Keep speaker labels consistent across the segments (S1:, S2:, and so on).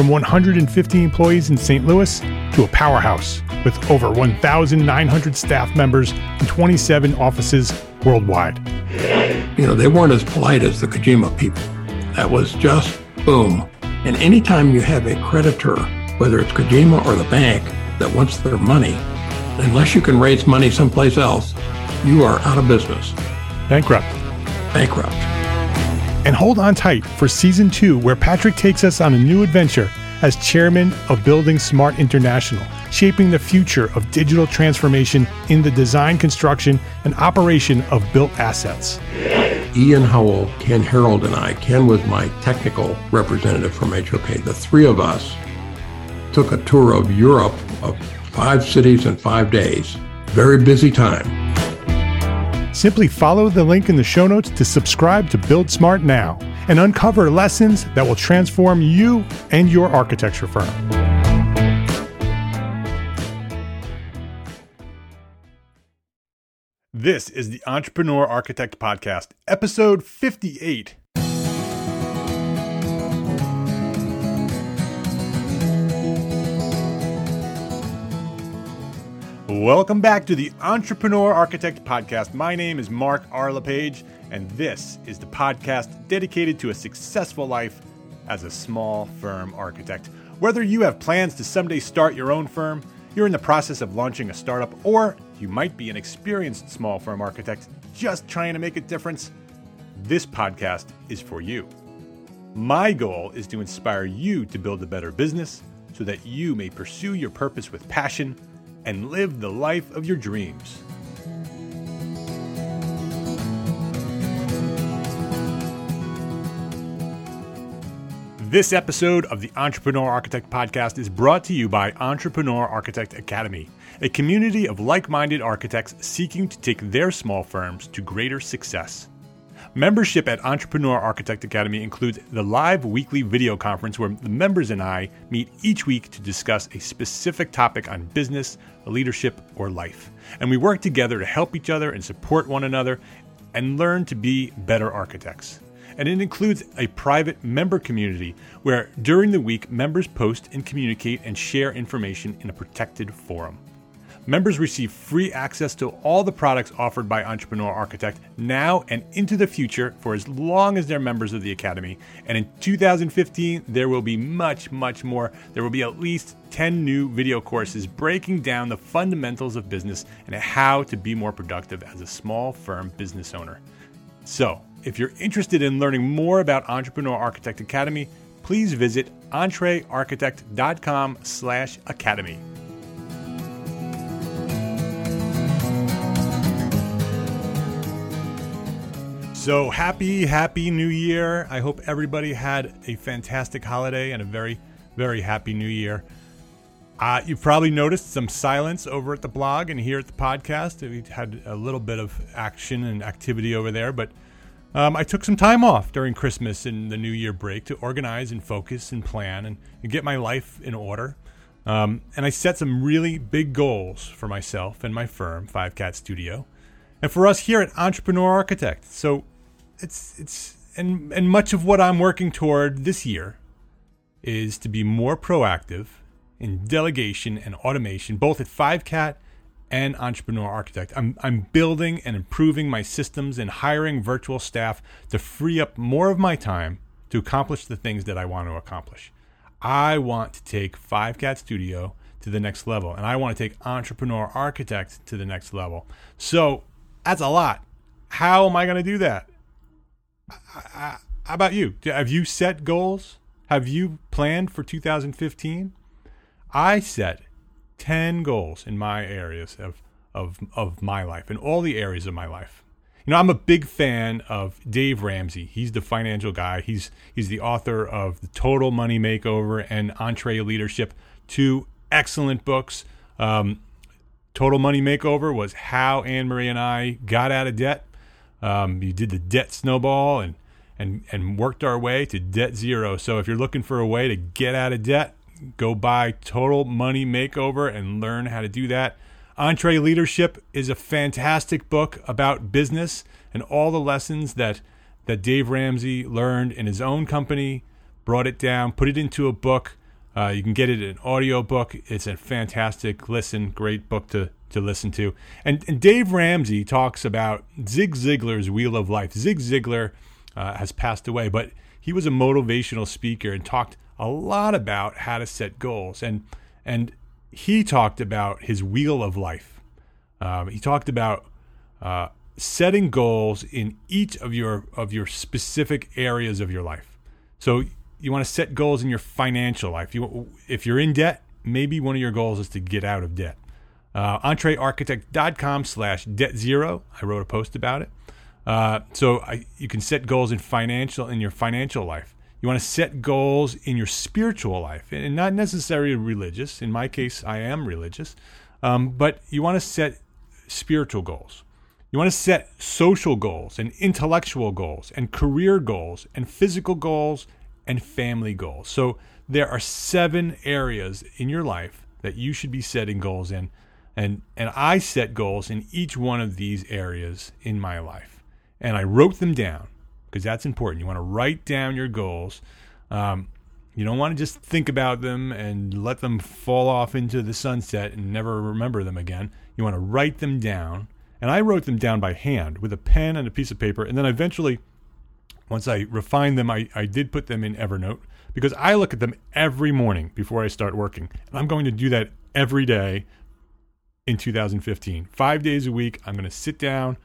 S1: from 150 employees in St. Louis to a powerhouse with over 1,900 staff members and 27 offices worldwide.
S2: You know, they weren't as polite as the Kojima people. That was just boom. And anytime you have a creditor, whether it's Kojima or the bank, that wants their money, unless you can raise money someplace else, you are out of business.
S1: Bankrupt.
S2: Bankrupt.
S1: And hold on tight for season two, where Patrick takes us on a new adventure as chairman of Building Smart International, shaping the future of digital transformation in the design, construction, and operation of built assets.
S2: Ian Howell, Ken Harold, and I, Ken was my technical representative from HOK. The three of us took a tour of Europe of five cities in five days. Very busy time.
S1: Simply follow the link in the show notes to subscribe to Build Smart now and uncover lessons that will transform you and your architecture firm. This is the Entrepreneur Architect Podcast, episode 58. Welcome back to the Entrepreneur Architect Podcast. My name is Mark R. LePage, and this is the podcast dedicated to a successful life as a small firm architect. Whether you have plans to someday start your own firm, you're in the process of launching a startup, or you might be an experienced small firm architect just trying to make a difference, this podcast is for you. My goal is to inspire you to build a better business so that you may pursue your purpose with passion and live the life of your dreams. This episode of the Entrepreneur Architect Podcast is brought to you by Entrepreneur Architect Academy, a community of like minded architects seeking to take their small firms to greater success. Membership at Entrepreneur Architect Academy includes the live weekly video conference where the members and I meet each week to discuss a specific topic on business, leadership, or life. And we work together to help each other and support one another and learn to be better architects. And it includes a private member community where during the week members post and communicate and share information in a protected forum. Members receive free access to all the products offered by Entrepreneur Architect now and into the future for as long as they're members of the Academy. And in 2015, there will be much, much more. There will be at least 10 new video courses breaking down the fundamentals of business and how to be more productive as a small firm business owner. So, if you're interested in learning more about Entrepreneur Architect Academy, please visit entrearchitect.com slash academy. So happy, happy new year. I hope everybody had a fantastic holiday and a very, very happy new year. Uh, you've probably noticed some silence over at the blog and here at the podcast. We had a little bit of action and activity over there, but um, I took some time off during Christmas and the New Year break to organize and focus and plan and, and get my life in order. Um, and I set some really big goals for myself and my firm, Five Cat Studio, and for us here at Entrepreneur Architect. So it's it's and and much of what I'm working toward this year is to be more proactive in delegation and automation, both at Five Cat and Entrepreneur Architect. I'm I'm building and improving my systems and hiring virtual staff to free up more of my time to accomplish the things that I want to accomplish. I want to take Five Cat Studio to the next level. And I want to take Entrepreneur Architect to the next level. So that's a lot. How am I going to do that? How about you? Have you set goals? Have you planned for 2015? I set 10 goals in my areas of, of, of my life, in all the areas of my life. You know, I'm a big fan of Dave Ramsey. He's the financial guy. He's he's the author of The Total Money Makeover and EntreLeadership, two excellent books. Um, Total Money Makeover was how Anne Marie and I got out of debt. Um, you did the debt snowball and and and worked our way to debt zero. So if you're looking for a way to get out of debt, go buy Total Money Makeover and learn how to do that. EntreLeadership is a fantastic book about business and all the lessons that that Dave Ramsey learned in his own company, brought it down, put it into a book. Uh, you can get it in audio book. It's a fantastic listen, great book to to listen to. And, and Dave Ramsey talks about Zig Ziglar's Wheel of Life. Zig Ziglar uh, has passed away, but he was a motivational speaker and talked a lot about how to set goals. And and he talked about his wheel of life. Um, he talked about uh, setting goals in each of your of your specific areas of your life. So you want to set goals in your financial life. You, if you're in debt, maybe one of your goals is to get out of debt. Uh, entrearchitect.com slash debt zero. I wrote a post about it. Uh, so I, you can set goals in financial in your financial life. You want to set goals in your spiritual life, and not necessarily religious. In my case, I am religious, um, but you want to set spiritual goals. You want to set social goals and intellectual goals and career goals and physical goals and family goals. So there are seven areas in your life that you should be setting goals in. And, and I set goals in each one of these areas in my life. And I wrote them down because that's important. You want to write down your goals. Um, you don't want to just think about them and let them fall off into the sunset and never remember them again. You want to write them down. And I wrote them down by hand with a pen and a piece of paper. And then eventually, once I refined them, I, I did put them in Evernote because I look at them every morning before I start working. And I'm going to do that every day in 2015. Five days a week, I'm going to sit down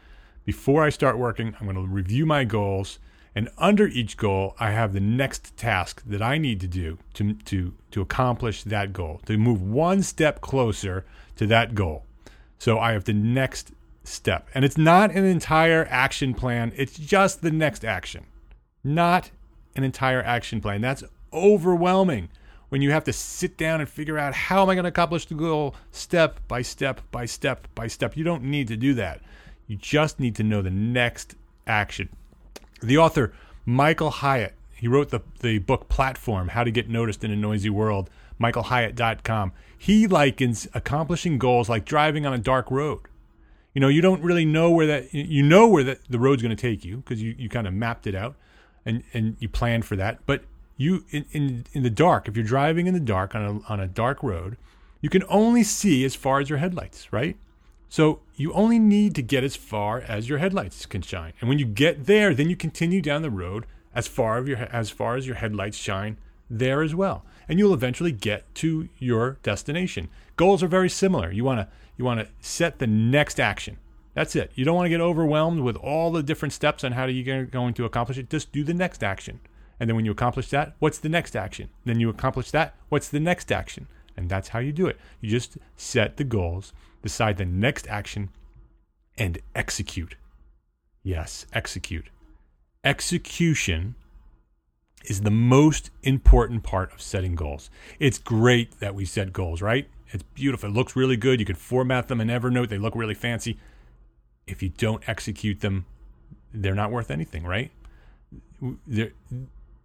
S1: before I start working, I'm going to review my goals. And under each goal, I have the next task that I need to do to, to, to accomplish that goal, to move one step closer to that goal. So I have the next step. And it's not an entire action plan, it's just the next action, not an entire action plan. That's overwhelming when you have to sit down and figure out how am I going to accomplish the goal step by step by step by step. You don't need to do that. You just need to know the next action. The author, Michael Hyatt, he wrote the, the book Platform How to Get Noticed in a Noisy World, michaelhyatt.com. He likens accomplishing goals like driving on a dark road. You know, you don't really know where that, you know where that the road's going to take you because you, you kind of mapped it out and, and you planned for that. But you, in, in, in the dark, if you're driving in the dark on a, on a dark road, you can only see as far as your headlights, right? So you only need to get as far as your headlights can shine. And when you get there, then you continue down the road as far as your as far as your headlights shine there as well. And you'll eventually get to your destination. Goals are very similar. You want to you want to set the next action. That's it. You don't want to get overwhelmed with all the different steps on how you're going to accomplish it. Just do the next action. And then when you accomplish that, what's the next action? Then you accomplish that, what's the next action? And that's how you do it. You just set the goals decide the next action, and execute. Yes, execute. Execution is the most important part of setting goals. It's great that we set goals, right? It's beautiful. It looks really good. You can format them in Evernote, they look really fancy. If you don't execute them, they're not worth anything, right? They're,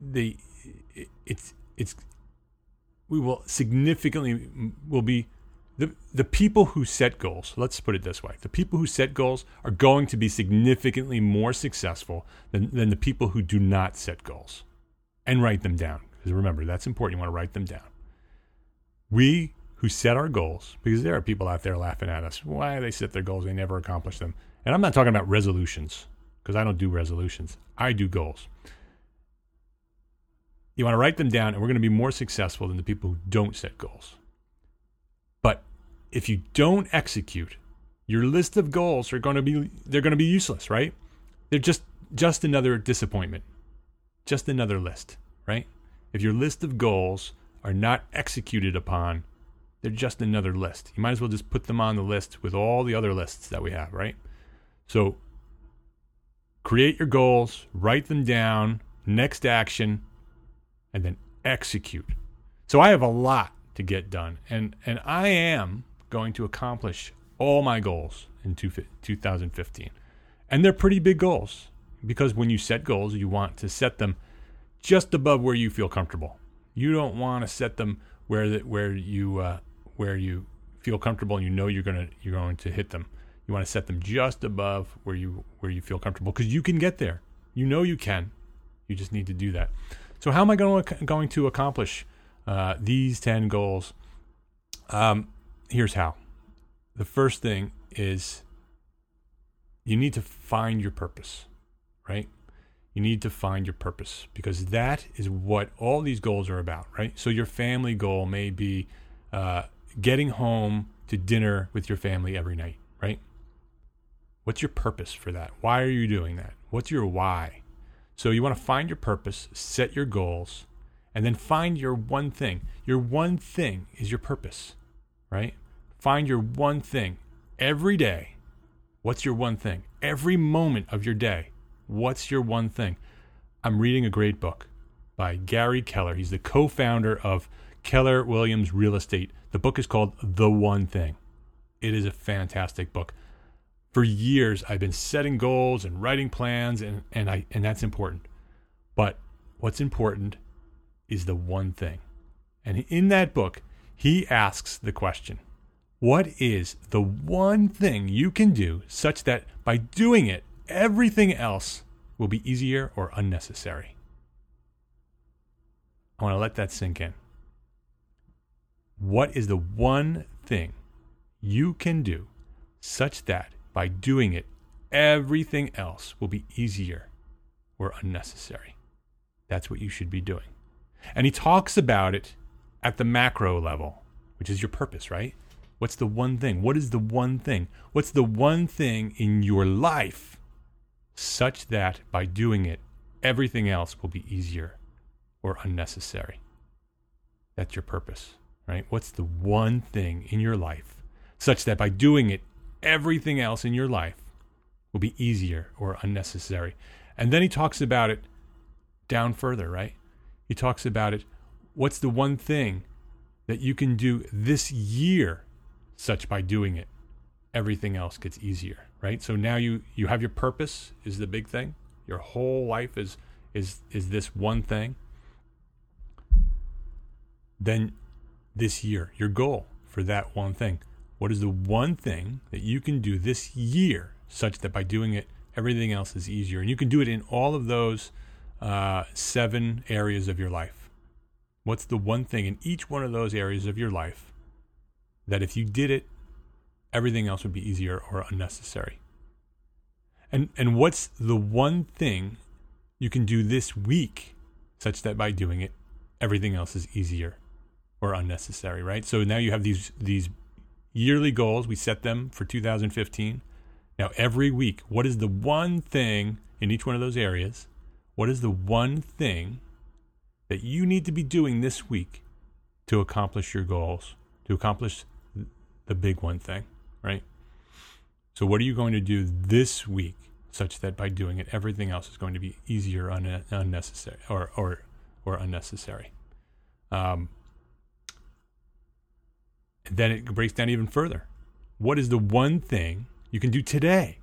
S1: they, it's, it's, we will significantly, will be the, the people who set goals, let's put it this way the people who set goals are going to be significantly more successful than, than the people who do not set goals and write them down. Because remember, that's important. You want to write them down. We who set our goals, because there are people out there laughing at us. Why they set their goals? They never accomplish them. And I'm not talking about resolutions, because I don't do resolutions. I do goals. You want to write them down, and we're going to be more successful than the people who don't set goals. But if you don't execute, your list of goals are going to be they're going to be useless, right? They're just just another disappointment. Just another list, right? If your list of goals are not executed upon, they're just another list. You might as well just put them on the list with all the other lists that we have, right? So create your goals, write them down, next action, and then execute. So I have a lot to get done, and and I am going to accomplish all my goals in two, 2015, and they're pretty big goals because when you set goals, you want to set them just above where you feel comfortable. You don't want to set them where that where you uh, where you feel comfortable and you know you're gonna you're going to hit them. You want to set them just above where you where you feel comfortable because you can get there. You know you can. You just need to do that. So how am I going to, going to accomplish uh, these ten goals? Um, here's how. The first thing is you need to find your purpose, right? You need to find your purpose because that is what all these goals are about, right? So your family goal may be uh, getting home to dinner with your family every night, right? What's your purpose for that? Why are you doing that? What's your why? So you want to find your purpose, set your goals, and then find your one thing. Your one thing is your purpose, right? Find your one thing every day. What's your one thing? Every moment of your day. What's your one thing? I'm reading a great book by Gary Keller. He's the co founder of Keller Williams Real Estate. The book is called The One Thing. It is a fantastic book. For years, I've been setting goals and writing plans, and, and, I, and that's important. But what's important is the one thing. And in that book, he asks the question What is the one thing you can do such that by doing it, everything else will be easier or unnecessary? I want to let that sink in. What is the one thing you can do such that by doing it, everything else will be easier or unnecessary? That's what you should be doing. And he talks about it at the macro level, which is your purpose, right? What's the one thing? What is the one thing? What's the one thing in your life such that by doing it, everything else will be easier or unnecessary? That's your purpose right? What's the one thing in your life such that by doing it, everything else in your life will be easier or unnecessary? And then he talks about it down further, right? He talks about it. What's the one thing that you can do this year such by doing it? Everything else gets easier, right? So now you you have your purpose is the big thing. Your whole life is is is this one thing. Then this year, your goal for that one thing. What is the one thing that you can do this year such that by doing it, everything else is easier? And you can do it in all of those uh, seven areas of your life. What's the one thing in each one of those areas of your life that if you did it, everything else would be easier or unnecessary? And, and what's the one thing you can do this week such that by doing it, everything else is easier or unnecessary, right? So now you have these these yearly goals. We set them for 2015. Now every week, what is the one thing in each one of those areas? What is the one thing that you need to be doing this week to accomplish your goals, to accomplish the big one thing, right? So what are you going to do this week such that by doing it everything else is going to be easier un- unnecessary or or or unnecessary? Um, then it breaks down even further. What is the one thing you can do today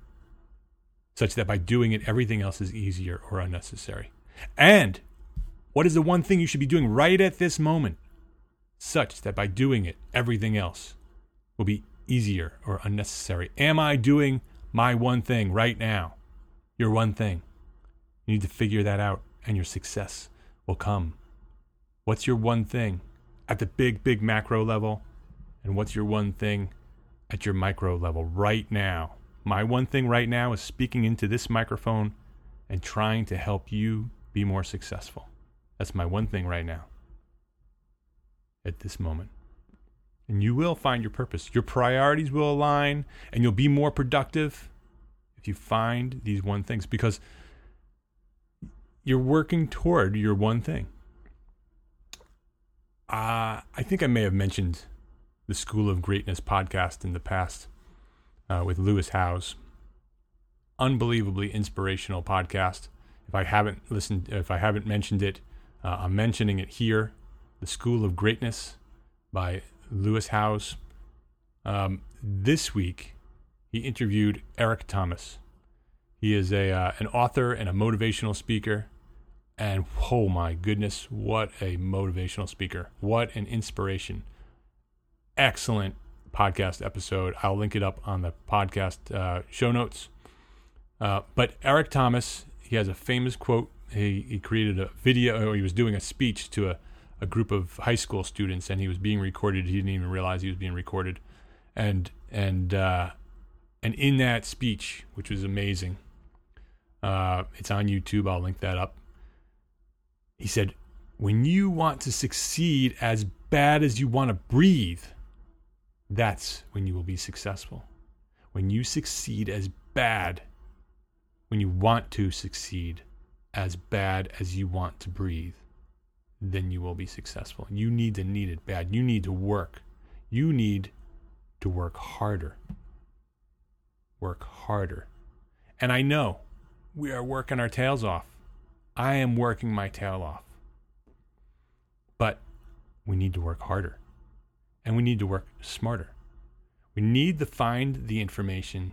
S1: such that by doing it, everything else is easier or unnecessary? And what is the one thing you should be doing right at this moment such that by doing it, everything else will be easier or unnecessary? Am I doing my one thing right now? Your one thing. You need to figure that out, and your success will come. What's your one thing at the big, big macro level? And what's your one thing at your micro level right now? My one thing right now is speaking into this microphone and trying to help you be more successful. That's my one thing right now at this moment. And you will find your purpose. Your priorities will align and you'll be more productive if you find these one things because you're working toward your one thing. Uh, I think I may have mentioned the School of Greatness podcast in the past uh, with Lewis Howes. Unbelievably inspirational podcast. If I haven't listened, if I haven't mentioned it, uh, I'm mentioning it here. The School of Greatness by Lewis Howes. Um, this week, he interviewed Eric Thomas. He is a uh, an author and a motivational speaker. And oh my goodness, what a motivational speaker. What an inspiration. Excellent podcast episode. I'll link it up on the podcast uh, show notes. Uh, but Eric Thomas, he has a famous quote. He, he created a video, he was doing a speech to a, a group of high school students, and he was being recorded. He didn't even realize he was being recorded. And, and, uh, and in that speech, which was amazing, uh, it's on YouTube. I'll link that up. He said, when you want to succeed as bad as you want to breathe, that's when you will be successful. When you succeed as bad, when you want to succeed as bad as you want to breathe, then you will be successful. You need to need it bad. You need to work. You need to work harder. Work harder. And I know we are working our tails off. I am working my tail off. But we need to work harder and we need to work smarter. We need to find the information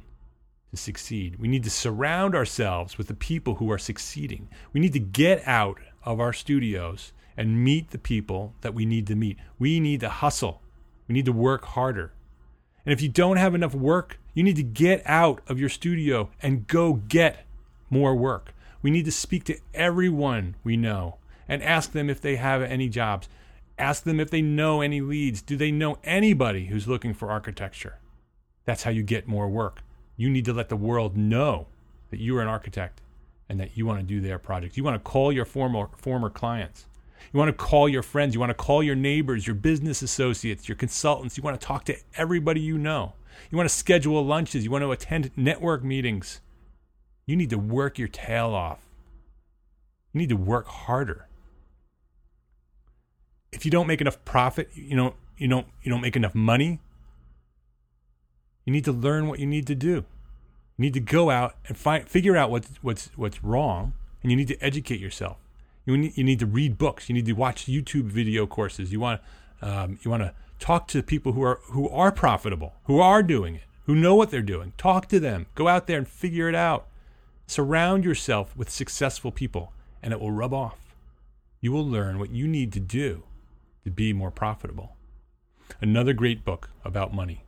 S1: to succeed. We need to surround ourselves with the people who are succeeding. We need to get out of our studios and meet the people that we need to meet. We need to hustle. We need to work harder. And if you don't have enough work, you need to get out of your studio and go get more work. We need to speak to everyone we know and ask them if they have any jobs. Ask them if they know any leads. Do they know anybody who's looking for architecture? That's how you get more work. You need to let the world know that you are an architect and that you want to do their project. You want to call your former former clients. You want to call your friends. You want to call your neighbors, your business associates, your consultants. You want to talk to everybody you know. You want to schedule lunches. You want to attend network meetings. You need to work your tail off. You need to work harder. If you don't make enough profit, you know, you don't you don't make enough money, you need to learn what you need to do. You need to go out and find figure out what's what's what's wrong and you need to educate yourself. You need, you need to read books. You need to watch YouTube video courses. You want um, you want to talk to people who are who are profitable, who are doing it, who know what they're doing. Talk to them. Go out there and figure it out. Surround yourself with successful people and it will rub off. You will learn what you need to do to be more profitable. Another great book about money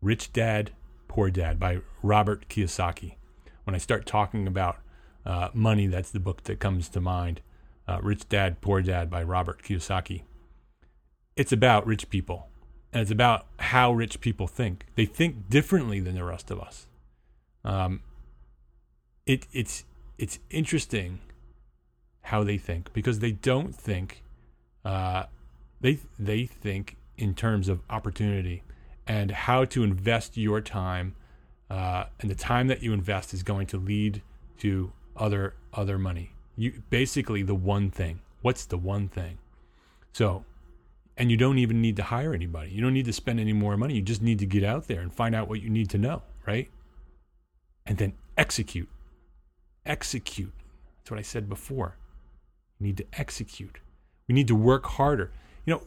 S1: Rich Dad, Poor Dad by Robert Kiyosaki. When I start talking about uh, money, that's the book that comes to mind. Uh, rich Dad, Poor Dad by Robert Kiyosaki. It's about rich people, and it's about how rich people think. They think differently than the rest of us. Um, it, it's it's interesting how they think because they don't think uh, they they think in terms of opportunity and how to invest your time uh, and the time that you invest is going to lead to other other money you basically the one thing what's the one thing so and you don't even need to hire anybody you don't need to spend any more money you just need to get out there and find out what you need to know right and then execute execute. That's what I said before. We need to execute. We need to work harder. You know,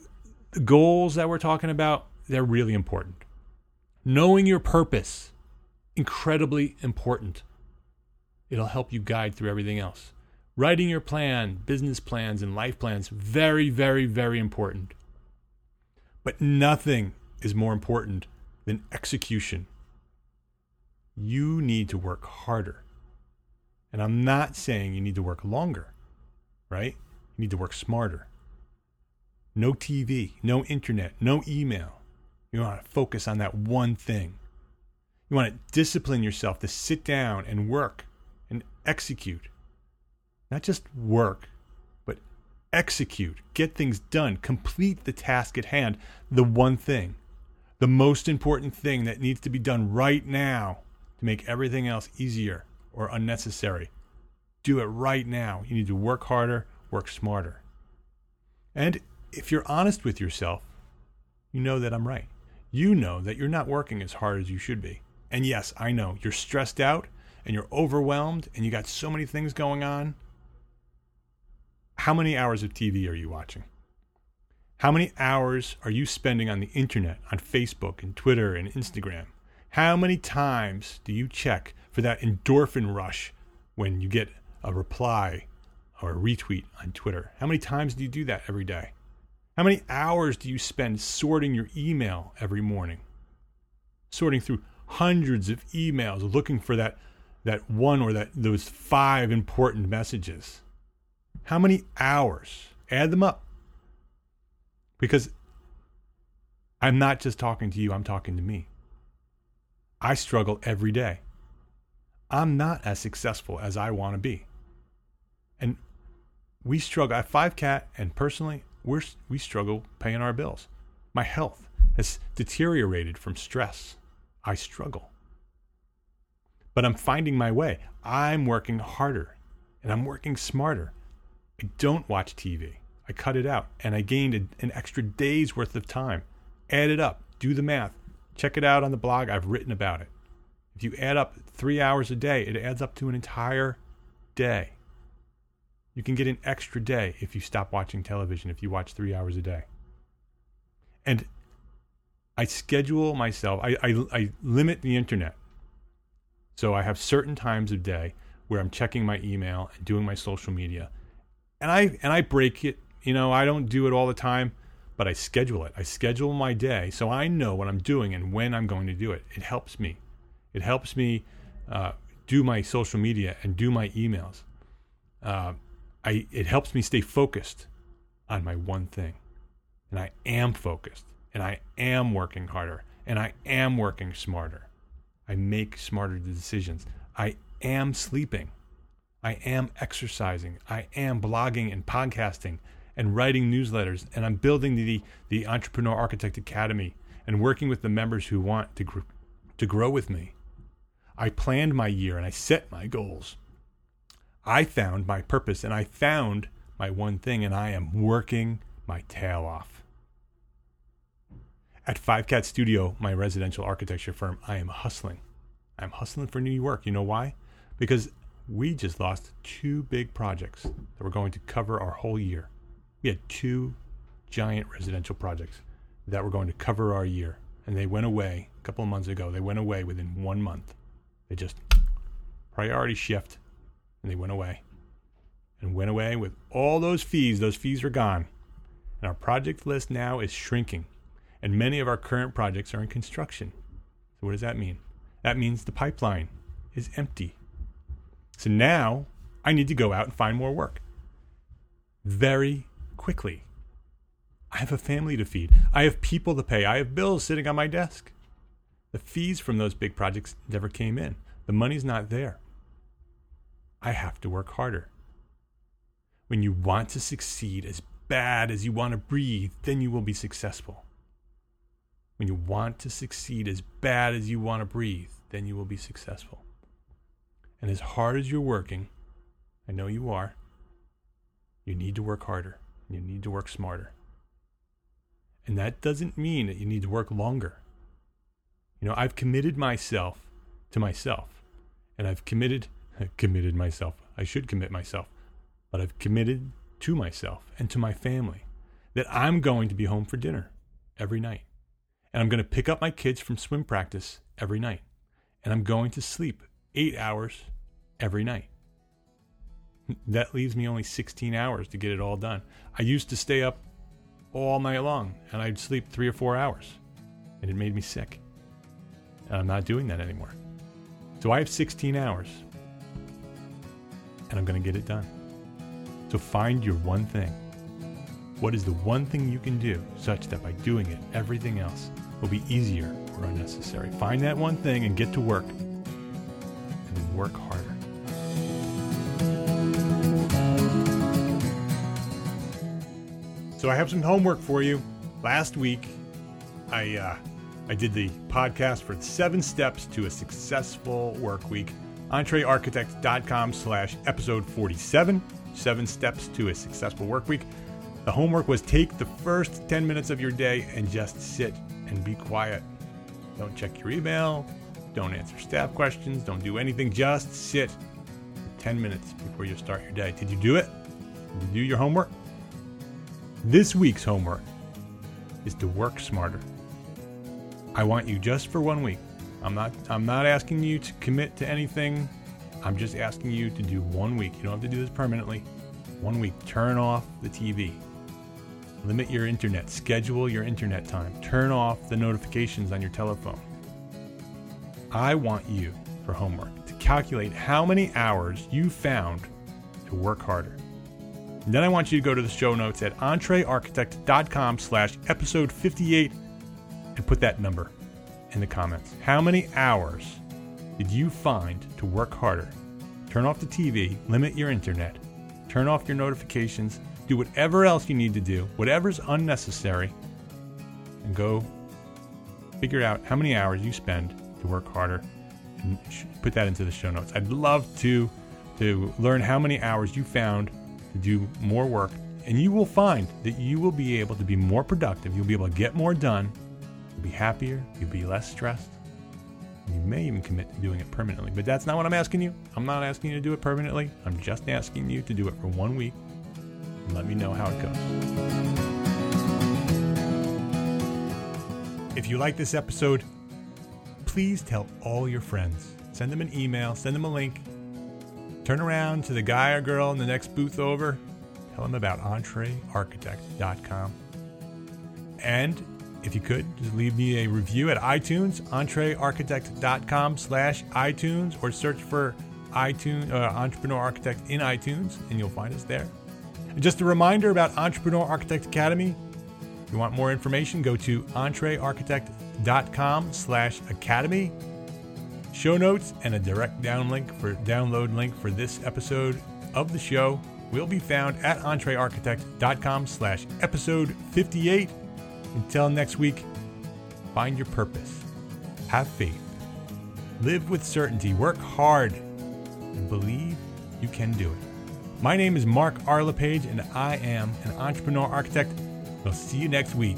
S1: the goals that we're talking about, they're really important. Knowing your purpose, incredibly important. It'll help you guide through everything else. Writing your plan, business plans, and life plans, very, very, very important. But nothing is more important than execution. You need to work harder. And I'm not saying you need to work longer, right? You need to work smarter. No TV, no internet, no email. You want to focus on that one thing. You want to discipline yourself to sit down and work and execute. Not just work, but execute. Get things done. Complete the task at hand, the one thing. the most important thing that needs to be done right now to make everything else easier or unnecessary. Do it right now. You need to work harder, work smarter. And if you're honest with yourself, you know that I'm right. You know that you're not working as hard as you should be. And yes, I know you're stressed out and you're overwhelmed and you got so many things going on. How many hours of TV are you watching? How many hours are you spending on the internet, on Facebook and Twitter and Instagram? How many times do you check for that endorphin rush when you get a reply or a retweet on Twitter? How many times do you do that every day? How many hours do you spend sorting your email every morning? Sorting through hundreds of emails looking for that that one or that those five important messages. How many hours? Add them up. Because I'm not just talking to you, I'm talking to me. I struggle every day. I'm not as successful as I want to be. And we struggle at Five Cat, and personally, we're, we struggle paying our bills. My health has deteriorated from stress. I struggle. But I'm finding my way. I'm working harder and I'm working smarter. I don't watch TV. I cut it out and I gained a, an extra day's worth of time. Add it up, do the math, check it out on the blog. I've written about it. If you add up three hours a day, it adds up to an entire day. You can get an extra day if you stop watching television, if you watch three hours a day. And I schedule myself, I, I, I limit the internet. So I have certain times of day where I'm checking my email and doing my social media. And I and I break it you know, I don't do it all the time, but I schedule it. I schedule my day so I know what I'm doing and when I'm going to do it. It helps me. It helps me uh, do my social media and do my emails. Uh, I it helps me stay focused on my one thing, and I am focused, and I am working harder, and I am working smarter. I make smarter decisions. I am sleeping. I am exercising. I am blogging and podcasting and writing newsletters, and I'm building the the Entrepreneur Architect Academy and working with the members who want to gr- to grow with me. I planned my year and I set my goals. I found my purpose and I found my one thing, and I am working my tail off. At Five Cat Studio, my residential architecture firm, I am hustling. I'm hustling for New York. You know why? Because we just lost two big projects that were going to cover our whole year. We had two giant residential projects that were going to cover our year, and they went away a couple of months ago. They went away within one month. They just priority shift, and they went away, and went away with all those fees. Those fees are gone, and our project list now is shrinking, and many of our current projects are in construction. So what does that mean? That means the pipeline is empty. So now I need to go out and find more work. Very quickly. I have a family to feed. I have people to pay. I have bills sitting on my desk. The fees from those big projects never came in. The money's not there. I have to work harder. When you want to succeed as bad as you want to breathe, then you will be successful. When you want to succeed as bad as you want to breathe, then you will be successful. And as hard as you're working, I know you are, you need to work harder. You need to work smarter. And that doesn't mean that you need to work longer. You know, I've committed myself to myself, and I've committed committed myself. I should commit myself, but I've committed to myself and to my family that I'm going to be home for dinner every night. And I'm going to pick up my kids from swim practice every night. And I'm going to sleep 8 hours every night that leaves me only 16 hours to get it all done. I used to stay up all night long and I'd sleep three or four hours, and it made me sick. And I'm not doing that anymore. So I have 16 hours, and I'm going to get it done. So find your one thing. What is the one thing you can do such that by doing it, everything else will be easier or unnecessary? Find that one thing and get to work, and then work harder. So I have some homework for you. Last week, I uh, I did the podcast for seven steps to a successful work week. EntreArchitect.com slash episode 47, seven steps to a successful work week. The homework was take the first 10 minutes of your day and just sit and be quiet. Don't check your email, don't answer staff questions, don't do anything, just sit 10 minutes before you start your day. Did you do it? Did you do your homework? This week's homework is to work smarter. I want you just for one week. I'm not I'm not asking you to commit to anything. I'm just asking you to do one week. You don't have to do this permanently. One week. Turn off the TV. Limit your internet. Schedule your internet time. Turn off the notifications on your telephone. I want you for homework to calculate how many hours you found to work harder. And then I want you to go to the show notes at entrearchitect.com slash episode 58 and put that number in the comments. How many hours did you find to work harder? Turn off the TV, limit your internet, turn off your notifications, do whatever else you need to do, whatever's unnecessary, and go figure out how many hours you spend to work harder and put that into the show notes. I'd love to to learn how many hours you found to do more work and you will find that you will be able to be more productive. You'll be able to get more done. You'll be happier. You'll be less stressed. You may even commit to doing it permanently, but that's not what I'm asking you. I'm not asking you to do it permanently. I'm just asking you to do it for one week and let me know how it goes. If you like this episode, please tell all your friends. Send them an email, send them a link. Turn around to the guy or girl in the next booth over. Tell them about entrearchitect.com. And if you could, just leave me a review at iTunes, entrearchitect.com slash iTunes, or search for iTunes, uh, Entrepreneur Architect in iTunes, and you'll find us there. And just a reminder about Entrepreneur Architect Academy. If you want more information, go to entrearchitect.com slash academy. Show notes and a direct down link for download link for this episode of the show will be found at entrearchitect.com slash episode 58. Until next week, find your purpose, have faith, live with certainty, work hard, and believe you can do it. My name is Mark R. LePage, and I am an entrepreneur architect. We'll see you next week.